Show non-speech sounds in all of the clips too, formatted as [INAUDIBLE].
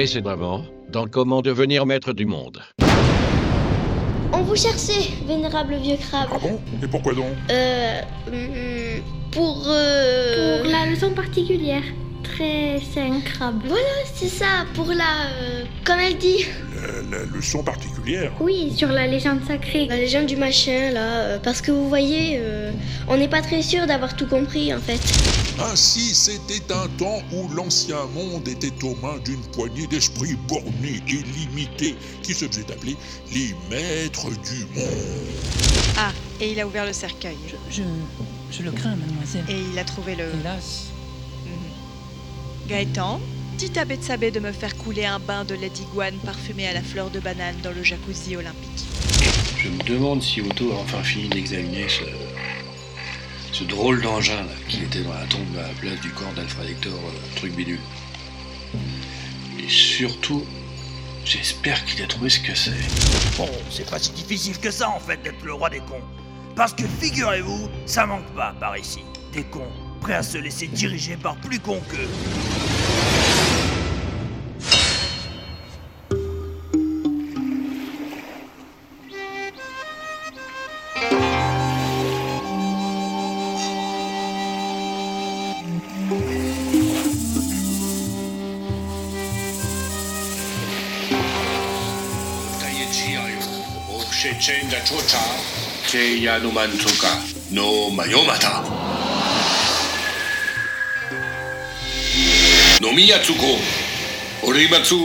Précédemment, dans Comment devenir maître du monde. On vous cherchait, vénérable vieux crabe. Ah bon? Et pourquoi donc? Euh. hum, Pour. euh, Pour la leçon particulière. Sain crabe. Voilà, c'est ça, pour la. euh, Comme elle dit, la, la leçon particulière Oui, sur la légende sacrée. la légende du machin, là. euh, Parce que vous voyez, euh, on n'est pas très sûr d'avoir tout compris, en fait. Ainsi, c'était un temps où l'ancien monde était aux mains d'une poignée d'esprits bornés et limités qui se faisaient appeler les maîtres du monde. Ah, et il a ouvert le cercueil. Je, je le crains, mademoiselle. Et il a trouvé le... Hélas. Gaëtan, dites à Betsabé de me faire couler un bain de lait d'iguane parfumé à la fleur de banane dans le jacuzzi olympique. Je me demande si Otto a enfin fini d'examiner ce, ce drôle d'engin là, qui était dans la tombe à la place du corps d'Alfred Hector, euh, truc bidule. Et surtout, j'espère qu'il a trouvé ce que c'est. Bon, c'est pas si difficile que ça en fait d'être le roi des cons. Parce que figurez-vous, ça manque pas par ici. Des cons, prêts à se laisser diriger par plus cons qu'eux. Keiya no Manzuka no Mayomata. Nomiyatsuko. Orimatsu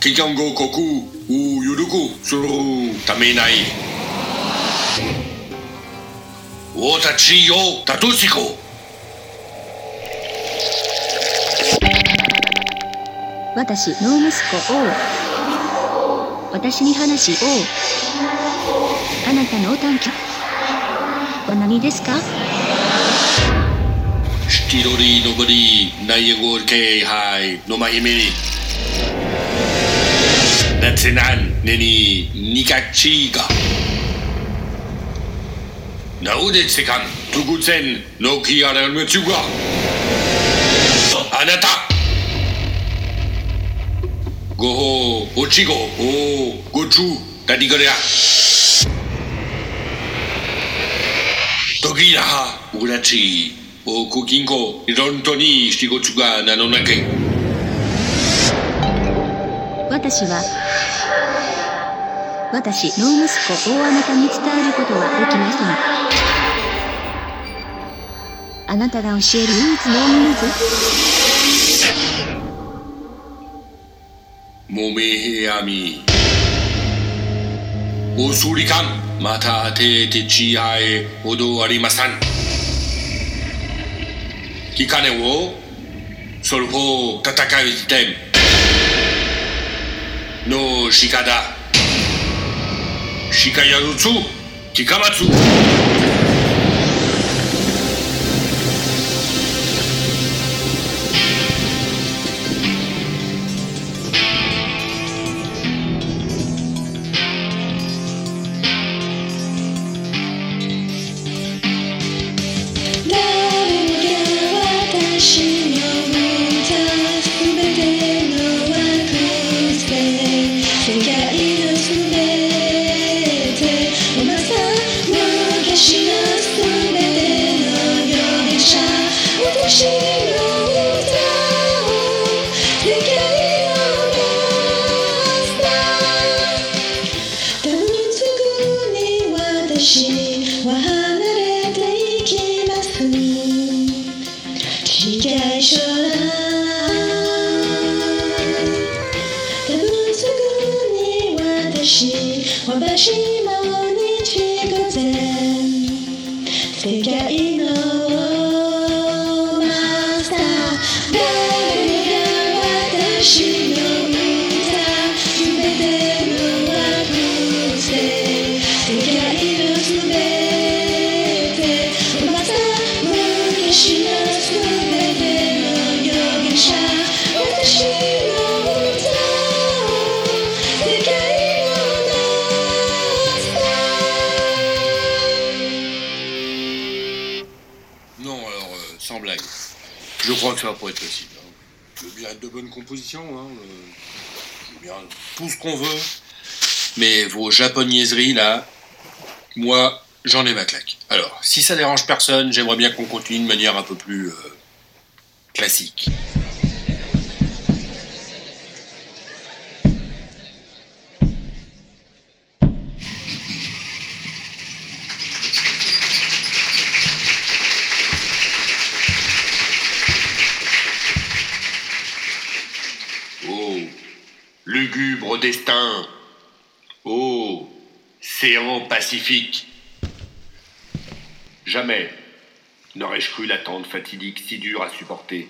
Kikango Koku u Yuruku Suru Tamenai. Watachi yo Tatushiko. 私の息子王私に話王あなたのお短距は何ですか黄色り上り内野ゴール敬杯の前目なつなんねににかちがなおでつかんとぐぜんのきあらめちゅがあなたごほうおちごおごちゅうたりりゃ時だはうらち O Kukinko, Rontoni, Shigotsuga, Nanonake. 私は私の息子大あなたに伝えることはできません。あなたが教える唯一のみなずもめへやみ。おそりかんまたててちあえほどありません。聞かねをそれを戦う時点。の鹿だ。鹿やるつ近松 que être possible. hein. Je veux bien être de bonne composition, hein. euh, tout ce qu'on veut. Mais vos japonaiseries, là, moi, j'en ai ma claque. Alors, si ça dérange personne, j'aimerais bien qu'on continue de manière un peu plus euh, classique. Oh, lugubre destin. Oh, séant pacifique. Jamais n'aurais-je cru l'attente fatidique si dure à supporter,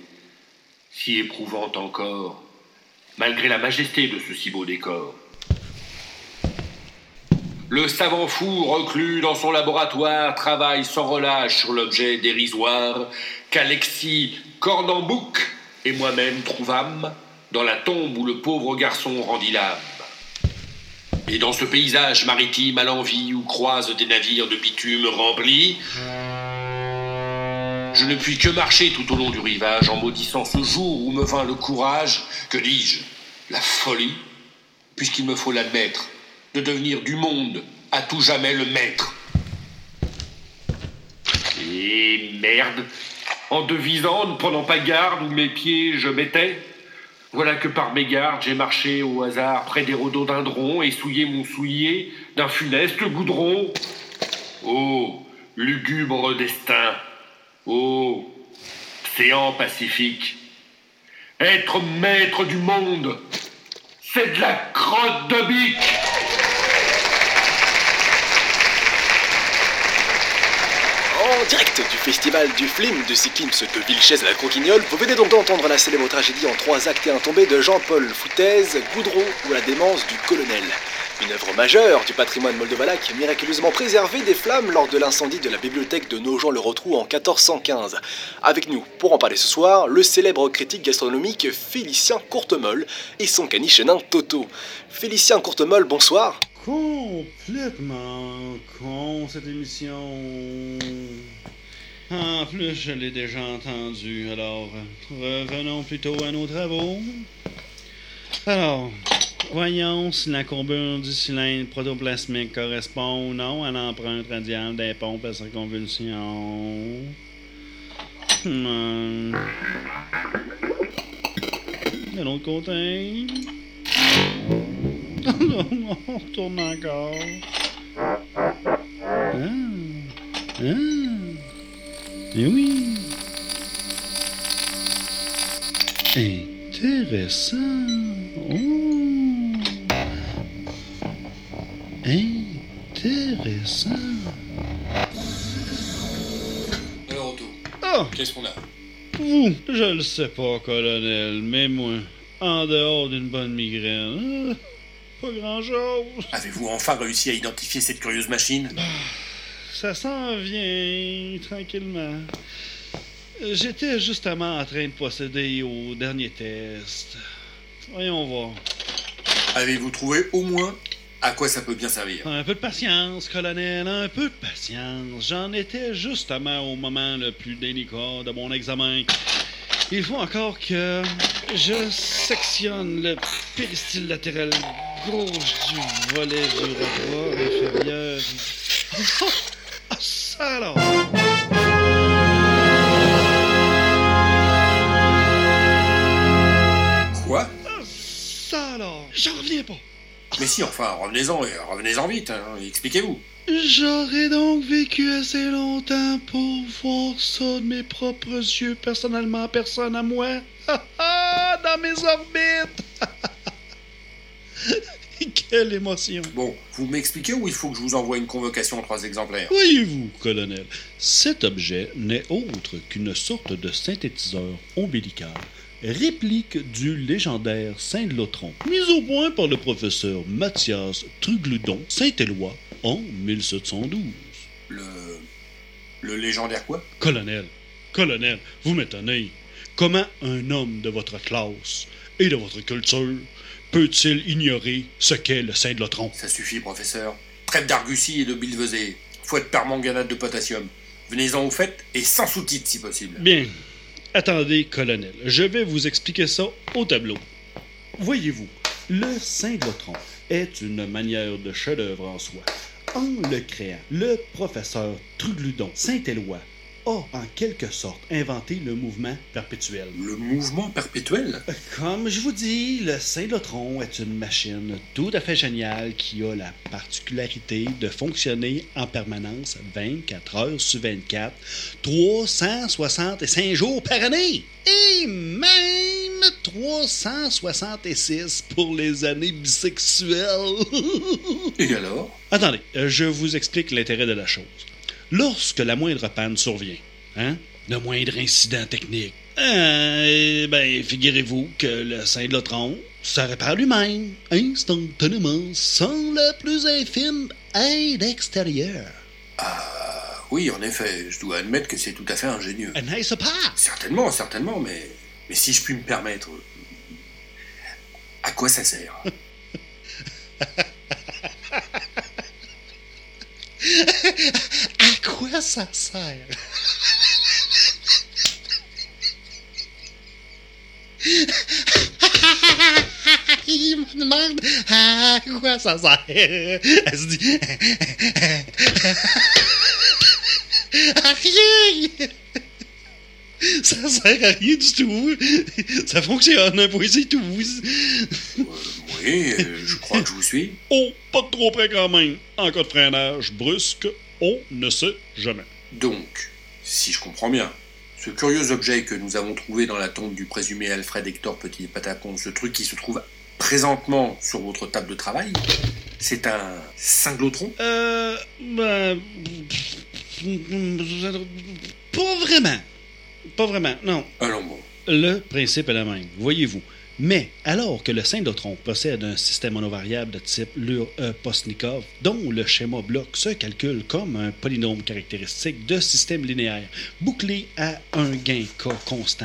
si éprouvante encore, malgré la majesté de ce si beau décor. Le savant fou reclus dans son laboratoire travaille sans relâche sur l'objet dérisoire qu'Alexis Cornambouc et moi-même trouvâmes dans la tombe où le pauvre garçon rendit l'âme. Et dans ce paysage maritime à l'envie où croisent des navires de bitume remplis, je ne puis que marcher tout au long du rivage en maudissant ce jour où me vint le courage, que dis-je, la folie, puisqu'il me faut l'admettre, de devenir du monde à tout jamais le maître. Et merde, en devisant, ne prenant pas garde où mes pieds je mettais, voilà que par mégarde, j'ai marché au hasard près des rhododendrons et souillé mon soulier d'un funeste goudron. Oh, lugubre destin. Oh, séant pacifique. Être maître du monde, c'est de la crotte de bique. En direct du festival du film de cyclisme de Vilches à la Croquignole, vous venez donc d'entendre la célèbre tragédie en trois actes et un tombé de Jean-Paul Foutaise, Goudron ou la démence du colonel. Une œuvre majeure du patrimoine moldovalaque, miraculeusement préservée des flammes lors de l'incendie de la bibliothèque de Nogent-le-Rotrou en 1415. Avec nous, pour en parler ce soir, le célèbre critique gastronomique Félicien Courtemolle et son caniche nain Toto. Félicien Courtemolle, bonsoir. Complètement con cette émission. En plus, je l'ai déjà entendu. Alors, revenons plutôt à nos travaux. Alors, voyons si la courbure du cylindre protoplasmique correspond ou non à l'empreinte radiale des pompes à circonvulsion. Hmm. De l'autre côté. On retourne encore. Ah. Ah. Eh oui. Intéressant. Oh. Intéressant. Alors, Otto, Ah, qu'est-ce qu'on a? Vous, je le sais pas, colonel, mais moi, en dehors d'une bonne migraine, ah, pas grand-chose. Avez-vous enfin réussi à identifier cette curieuse machine? Ça s'en vient tranquillement. J'étais justement en train de procéder au dernier test. Voyons voir. Avez-vous trouvé au moins à quoi ça peut bien servir? Un peu de patience, colonel, un peu de patience. J'en étais justement au moment le plus délicat de mon examen. Il faut encore que je sectionne le péristyle latéral gauche du volet du rapport inférieur. Oh, ah, ça alors! Quoi? Ah, ça alors! J'en reviens pas! Mais si, enfin, revenez-en revenez-en vite, hein, expliquez-vous. J'aurais donc vécu assez longtemps pour voir ça de mes propres yeux, personnellement, personne à moi. Ha, ha, Dans mes orbites! [LAUGHS] Quelle émotion! Bon, vous m'expliquez ou il faut que je vous envoie une convocation en trois exemplaires? Voyez-vous, colonel, cet objet n'est autre qu'une sorte de synthétiseur ombilical, réplique du légendaire Saint-Lotron, mis au point par le professeur Mathias Trugludon Saint-Éloi en 1712. Le. Le légendaire quoi? Colonel, colonel, vous m'étonnez. Comment un homme de votre classe et de votre culture peut-il ignorer ce qu'est le Saint-Lotron? Ça suffit, professeur. Trêve d'argussie et de bilvesée. Faut être permanganate de potassium. Venez-en au fait et sans sous-titres si possible. Bien. Attendez, colonel, je vais vous expliquer ça au tableau. Voyez-vous, Le Syndlotron est une manière de chef-d'œuvre en soi. En le créant, le professeur Trugludon Saint-Éloi a en quelque sorte inventé le mouvement perpétuel. Le mouvement perpétuel? Comme je vous dis, le Syndlotron est une machine tout à fait géniale qui a la particularité de fonctionner en permanence 24 heures sur 24, 365 jours par année et même 366 pour les années bisexuelles. [LAUGHS] Et alors? Attendez, euh, je vous explique l'intérêt de la chose. Lorsque la moindre panne survient, hein, le moindre incident technique, euh, ben, figurez-vous que le Syndlotron se répare lui-même, instantanément, sans la plus infime aide extérieure. Ah oui, en effet, je dois admettre que c'est tout à fait ingénieux. N'est-ce pas? Certainement, certainement, mais, mais si je puis me permettre, à quoi ça sert? [LAUGHS] [LAUGHS] quoi ça sert Il me demande à quoi ça sert. Elle se dit à rien. Ça sert à rien du tout. Ça fonctionne, un point c'est tout. Oui, euh, je crois que je vous suis. Oh, pas de trop près quand même. En cas de freinage brusque, on ne sait jamais. Donc, si je comprends bien, ce curieux objet que nous avons trouvé dans la tombe du présumé Alfred Hector Petit Patacon, ce truc qui se trouve présentement sur votre table de travail, c'est un cinglotron? Euh. Ben. Pas vraiment. Pas vraiment, non. Allons bon. Le principe est le même, voyez-vous. Mais alors que le syndotron possède un système monovariable de type Lur-Postnikov, dont le schéma bloc se calcule comme un polynôme caractéristique de système linéaire, bouclé à un gain K constant,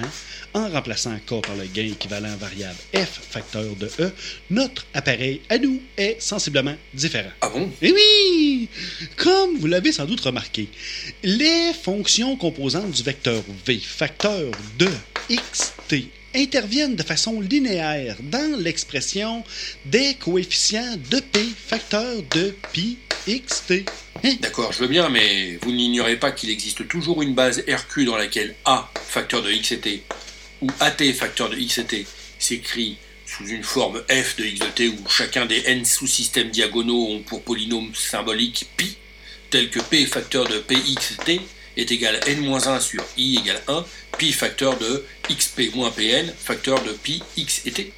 en remplaçant K par le gain équivalent variable F facteur de E, notre appareil à nous est sensiblement différent. Ah bon? Eh oui! Comme vous l'avez sans doute remarqué, les fonctions composantes du vecteur V facteur de xt interviennent de façon linéaire dans l'expression des coefficients de P facteur de pi xt. Hein? D'accord, je veux bien, mais vous n'ignorez pas qu'il existe toujours une base RQ dans laquelle A, facteur de x et t, ou AT, facteur de x et t, s'écrit sous une forme f de x de t où chacun des n sous-systèmes diagonaux ont pour polynôme symbolique pi, tel que p facteur de pxt est égal à n-1 sur i égale 1, pi facteur de xp moins pn, facteur de pi x et t.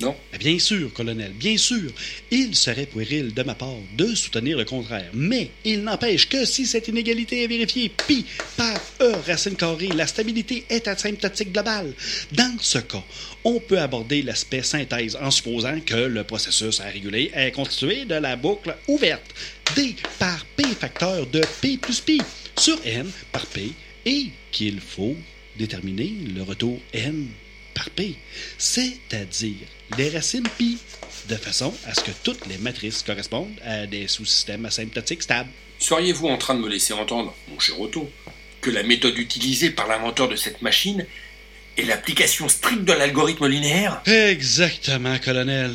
Non? Bien sûr, colonel, bien sûr. Il serait puéril de ma part de soutenir le contraire. Mais il n'empêche que si cette inégalité est vérifiée pi par e racine carrée, la stabilité est asymptotique globale. Dans ce cas, on peut aborder l'aspect synthèse en supposant que le processus à réguler est constitué de la boucle ouverte d par p facteur de p plus pi sur n par p et qu'il faut déterminer le retour n par p, c'est-à-dire les racines pi, de façon à ce que toutes les matrices correspondent à des sous-systèmes asymptotiques stables. Seriez-vous en train de me laisser entendre, mon cher Otto, que la méthode utilisée par l'inventeur de cette machine est l'application stricte de l'algorithme linéaire? Exactement, colonel.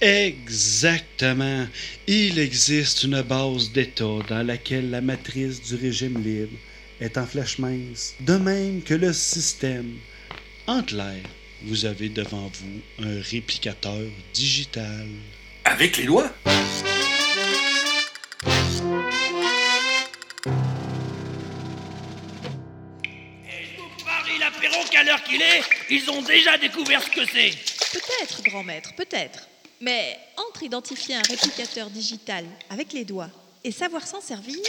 Exactement. Il existe une base d'état dans laquelle la matrice du régime libre est en flèche mince, de même que le système. En clair, vous avez devant vous un réplicateur digital. Avec les doigts qu'à l'heure qu'il est, ils ont déjà découvert ce que c'est. Peut-être, grand maître, peut-être. Mais entre identifier un réplicateur digital avec les doigts et savoir s'en servir,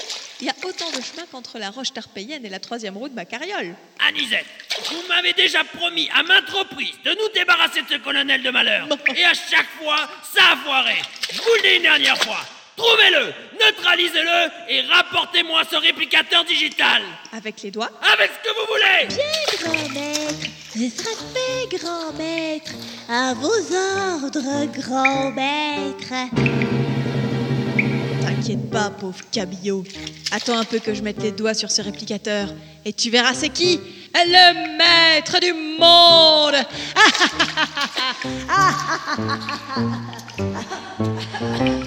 il y a autant de chemin qu'entre la roche tarpéienne et la troisième roue de ma carriole. Anisette, vous m'avez déjà promis à maintes reprises de nous débarrasser de ce colonel de malheur. Et à chaque fois, ça a foiré. Je vous le dis une dernière fois. Trouvez-le, neutralisez-le et rapportez-moi ce réplicateur digital. Avec les doigts Avec ce que vous voulez Bien, grand maître. Sera fait, grand maître. À vos ordres, grand maître. T'inquiète pas, pauvre cabillaud. Attends un peu que je mette les doigts sur ce réplicateur et tu verras c'est qui le maître du monde. [LAUGHS]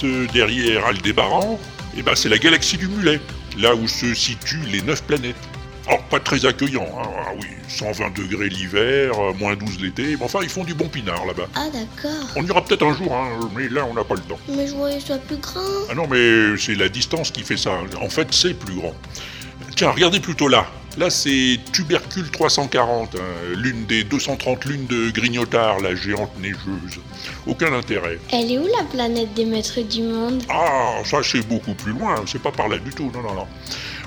juste derrière Aldébaran, eh ben, c'est la galaxie du Mulet, là où se situent les neuf planètes. Oh, pas très accueillant, hein, ah oui, 120 degrés l'hiver, euh, moins 12 l'été, mais enfin, ils font du bon pinard là-bas. Ah d'accord. On ira peut-être un jour, hein, mais là, on n'a pas le temps. Mais je voyais soit plus grand. Ah non, mais c'est la distance qui fait ça. En fait, c'est plus grand. Tiens, regardez plutôt là. Là, c'est Tubercule 340, hein, l'une des 230 lunes de Grignotard, la géante neigeuse. Aucun intérêt. Elle est où la planète des maîtres du monde? Ah, ça c'est beaucoup plus loin, c'est pas par là du tout, non, non, non.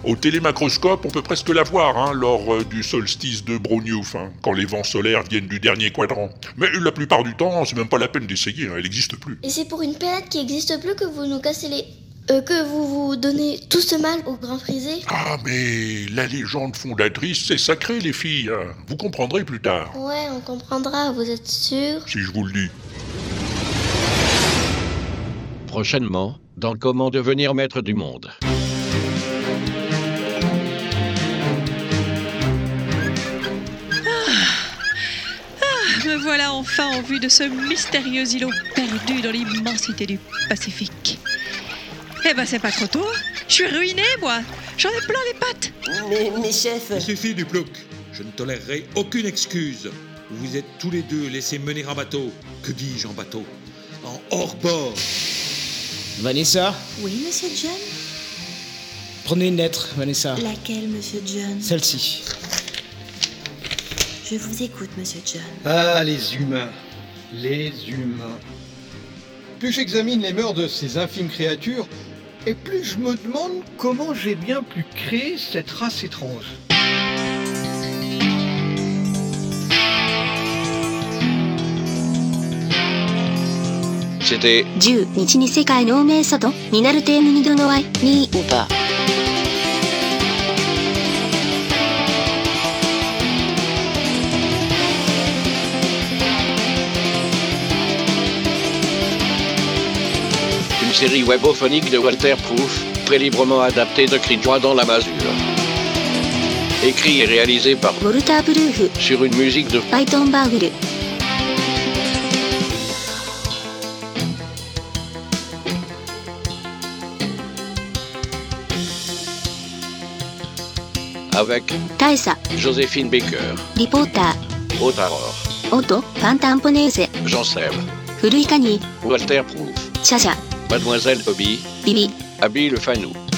Au télémacroscope, on peut presque la voir hein, lors euh, du solstice de Brognouf, hein, quand les vents solaires viennent du dernier quadrant. Mais la plupart du temps, c'est même pas la peine d'essayer, hein, elle n'existe plus. Et c'est pour une planète qui existe plus que vous nous cassez les... euh, que vous vous donnez tout ce mal au grand frisé Ah, mais la légende fondatrice, c'est sacré, les filles. hein. Vous comprendrez plus tard, Ouais, on comprendra, vous êtes sûr si je vous le dis. Prochainement, dans Comment devenir maître du monde. Me voilà enfin en vue de ce mystérieux îlot perdu dans l'immensité du Pacifique. Eh ben c'est pas trop tôt. Je suis ruiné moi. J'en ai plein les pattes. Mais, mais chef, Il suffit du plouc. Je ne tolérerai aucune excuse. Vous vous êtes tous les deux laissés mener en bateau. Que dis-je en bateau? En hors-bord. Vanessa, Oui, monsieur John? Prenez une lettre, Vanessa. Laquelle, monsieur John? Celle-ci. Je vous écoute, monsieur John. Ah, les humains. Les humains. Plus j'examine les mœurs de ces infimes créatures, et plus je me demande comment j'ai bien pu créer cette race étrange. C'était 10日に世界の名里になるテームにどの愛に série webophonique de Walter Proof, très librement adaptée de Cri dans la masure. Écrit et réalisé par Walter Proof. sur une musique de Python Bagel. Avec Taïsa, Joséphine Baker, Reporter, Otaror, Otto Pantamponese, Jean Seb, Furuikani, Walter Proof, Chacha. Mademoiselle Hobby, ビビ Abby Le Fanou.